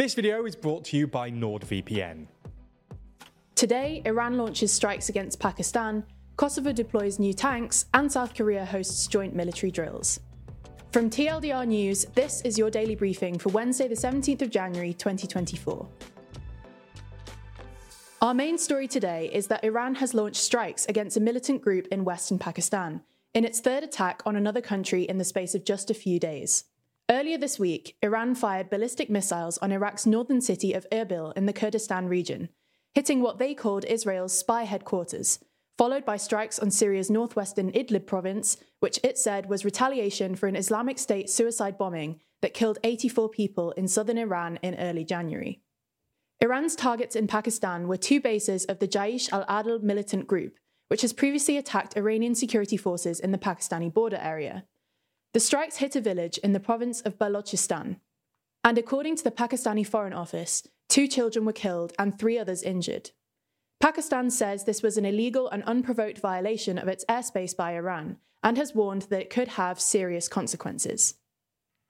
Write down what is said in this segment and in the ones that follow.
This video is brought to you by NordVPN. Today, Iran launches strikes against Pakistan, Kosovo deploys new tanks, and South Korea hosts joint military drills. From TLDR News, this is your daily briefing for Wednesday, the 17th of January 2024. Our main story today is that Iran has launched strikes against a militant group in western Pakistan, in its third attack on another country in the space of just a few days. Earlier this week, Iran fired ballistic missiles on Iraq's northern city of Erbil in the Kurdistan region, hitting what they called Israel's spy headquarters, followed by strikes on Syria's northwestern Idlib province, which it said was retaliation for an Islamic State suicide bombing that killed 84 people in southern Iran in early January. Iran's targets in Pakistan were two bases of the Jaish al Adl militant group, which has previously attacked Iranian security forces in the Pakistani border area. The strikes hit a village in the province of Balochistan, and according to the Pakistani Foreign Office, two children were killed and three others injured. Pakistan says this was an illegal and unprovoked violation of its airspace by Iran and has warned that it could have serious consequences.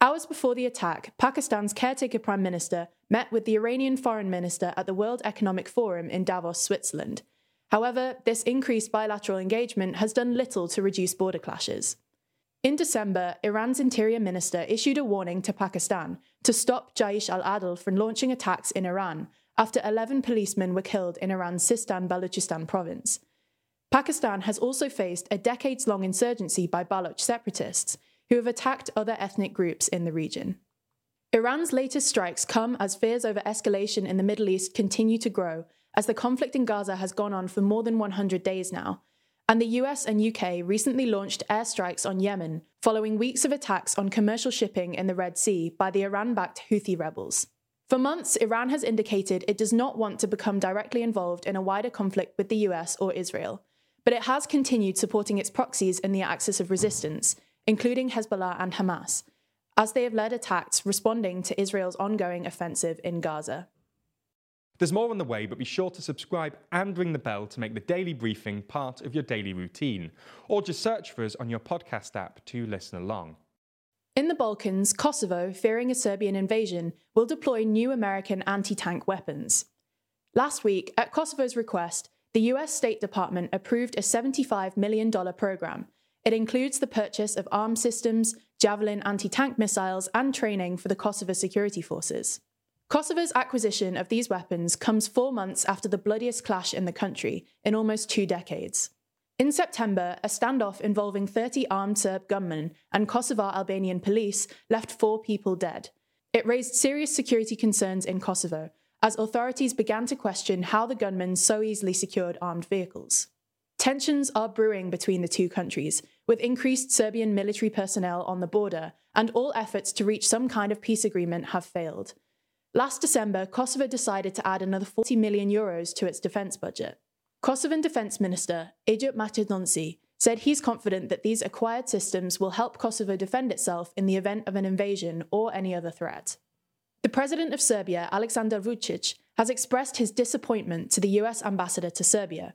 Hours before the attack, Pakistan's caretaker prime minister met with the Iranian foreign minister at the World Economic Forum in Davos, Switzerland. However, this increased bilateral engagement has done little to reduce border clashes. In December, Iran's interior minister issued a warning to Pakistan to stop Jaish al Adl from launching attacks in Iran after 11 policemen were killed in Iran's Sistan Baluchistan province. Pakistan has also faced a decades long insurgency by Baloch separatists who have attacked other ethnic groups in the region. Iran's latest strikes come as fears over escalation in the Middle East continue to grow as the conflict in Gaza has gone on for more than 100 days now and the US and UK recently launched airstrikes on Yemen following weeks of attacks on commercial shipping in the Red Sea by the Iran backed Houthi rebels. For months, Iran has indicated it does not want to become directly involved in a wider conflict with the US or Israel, but it has continued supporting its proxies in the axis of resistance, including Hezbollah and Hamas, as they have led attacks responding to Israel's ongoing offensive in Gaza. There's more on the way, but be sure to subscribe and ring the bell to make the daily briefing part of your daily routine, or just search for us on your podcast app to listen along. In the Balkans, Kosovo, fearing a Serbian invasion, will deploy new American anti tank weapons. Last week, at Kosovo's request, the US State Department approved a $75 million program. It includes the purchase of arms systems, Javelin anti tank missiles, and training for the Kosovo security forces. Kosovo's acquisition of these weapons comes four months after the bloodiest clash in the country in almost two decades. In September, a standoff involving 30 armed Serb gunmen and Kosovar Albanian police left four people dead. It raised serious security concerns in Kosovo, as authorities began to question how the gunmen so easily secured armed vehicles. Tensions are brewing between the two countries, with increased Serbian military personnel on the border, and all efforts to reach some kind of peace agreement have failed. Last December, Kosovo decided to add another 40 million euros to its defence budget. Kosovan Defence Minister Ejup Maqedonci said he's confident that these acquired systems will help Kosovo defend itself in the event of an invasion or any other threat. The President of Serbia, Aleksandar Vucic, has expressed his disappointment to the US ambassador to Serbia,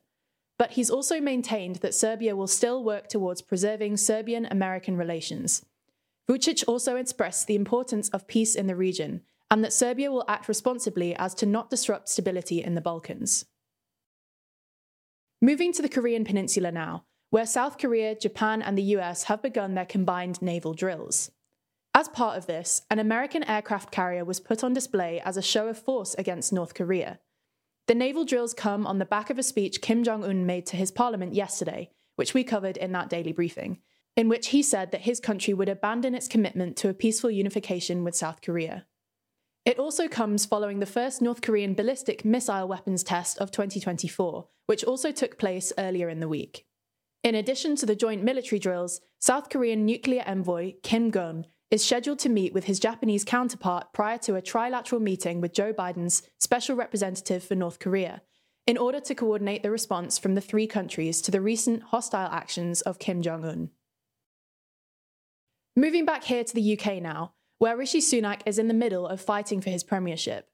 but he's also maintained that Serbia will still work towards preserving Serbian American relations. Vucic also expressed the importance of peace in the region and that Serbia will act responsibly as to not disrupt stability in the Balkans. Moving to the Korean Peninsula now, where South Korea, Japan, and the US have begun their combined naval drills. As part of this, an American aircraft carrier was put on display as a show of force against North Korea. The naval drills come on the back of a speech Kim Jong un made to his parliament yesterday, which we covered in that daily briefing, in which he said that his country would abandon its commitment to a peaceful unification with South Korea. It also comes following the first North Korean ballistic missile weapons test of 2024, which also took place earlier in the week. In addition to the joint military drills, South Korean nuclear envoy Kim Gun is scheduled to meet with his Japanese counterpart prior to a trilateral meeting with Joe Biden's special representative for North Korea, in order to coordinate the response from the three countries to the recent hostile actions of Kim Jong un. Moving back here to the UK now, where Rishi Sunak is in the middle of fighting for his premiership.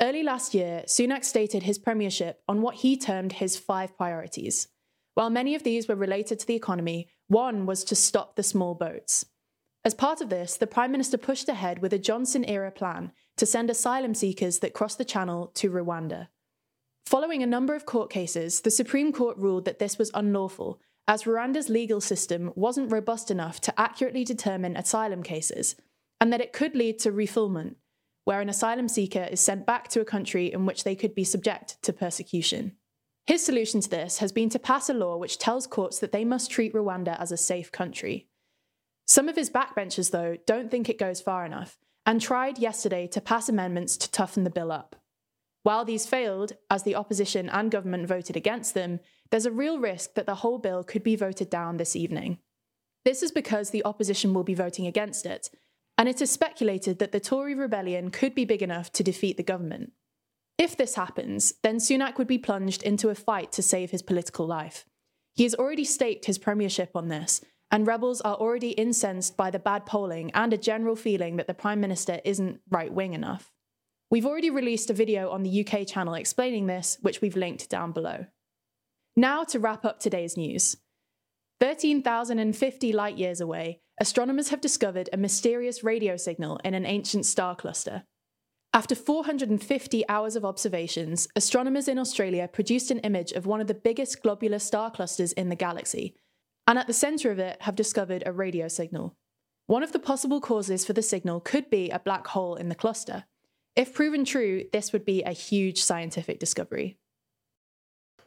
Early last year, Sunak stated his premiership on what he termed his five priorities. While many of these were related to the economy, one was to stop the small boats. As part of this, the Prime Minister pushed ahead with a Johnson era plan to send asylum seekers that cross the channel to Rwanda. Following a number of court cases, the Supreme Court ruled that this was unlawful, as Rwanda's legal system wasn't robust enough to accurately determine asylum cases, and that it could lead to refoulement, where an asylum seeker is sent back to a country in which they could be subject to persecution. His solution to this has been to pass a law which tells courts that they must treat Rwanda as a safe country. Some of his backbenchers, though, don't think it goes far enough and tried yesterday to pass amendments to toughen the bill up. While these failed, as the opposition and government voted against them, there's a real risk that the whole bill could be voted down this evening. This is because the opposition will be voting against it, and it is speculated that the Tory rebellion could be big enough to defeat the government. If this happens, then Sunak would be plunged into a fight to save his political life. He has already staked his premiership on this, and rebels are already incensed by the bad polling and a general feeling that the Prime Minister isn't right wing enough. We've already released a video on the UK channel explaining this, which we've linked down below. Now to wrap up today's news. 13,050 light years away, astronomers have discovered a mysterious radio signal in an ancient star cluster. After 450 hours of observations, astronomers in Australia produced an image of one of the biggest globular star clusters in the galaxy, and at the centre of it have discovered a radio signal. One of the possible causes for the signal could be a black hole in the cluster. If proven true, this would be a huge scientific discovery.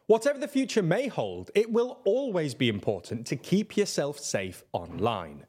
Whatever the future may hold, it will always be important to keep yourself safe online.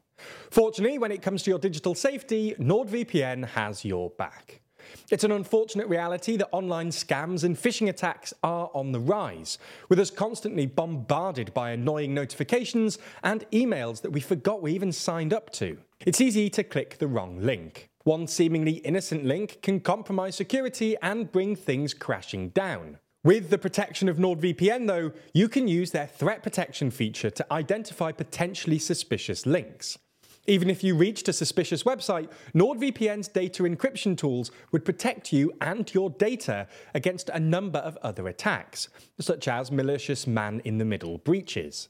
Fortunately, when it comes to your digital safety, NordVPN has your back. It's an unfortunate reality that online scams and phishing attacks are on the rise, with us constantly bombarded by annoying notifications and emails that we forgot we even signed up to. It's easy to click the wrong link. One seemingly innocent link can compromise security and bring things crashing down. With the protection of NordVPN, though, you can use their threat protection feature to identify potentially suspicious links. Even if you reached a suspicious website, NordVPN's data encryption tools would protect you and your data against a number of other attacks, such as malicious man in the middle breaches.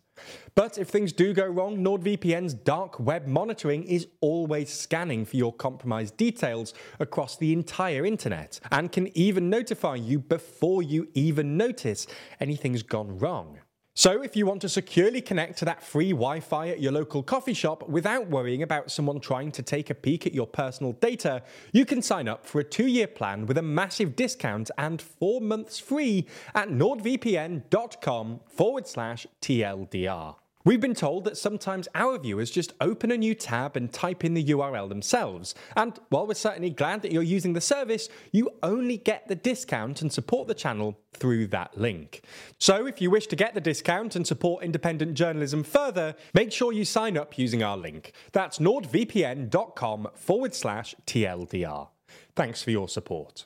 But if things do go wrong, NordVPN's dark web monitoring is always scanning for your compromised details across the entire internet and can even notify you before you even notice anything's gone wrong. So, if you want to securely connect to that free Wi Fi at your local coffee shop without worrying about someone trying to take a peek at your personal data, you can sign up for a two year plan with a massive discount and four months free at nordvpn.com forward slash TLDR. We've been told that sometimes our viewers just open a new tab and type in the URL themselves. And while we're certainly glad that you're using the service, you only get the discount and support the channel through that link. So if you wish to get the discount and support independent journalism further, make sure you sign up using our link. That's nordvpn.com forward slash TLDR. Thanks for your support.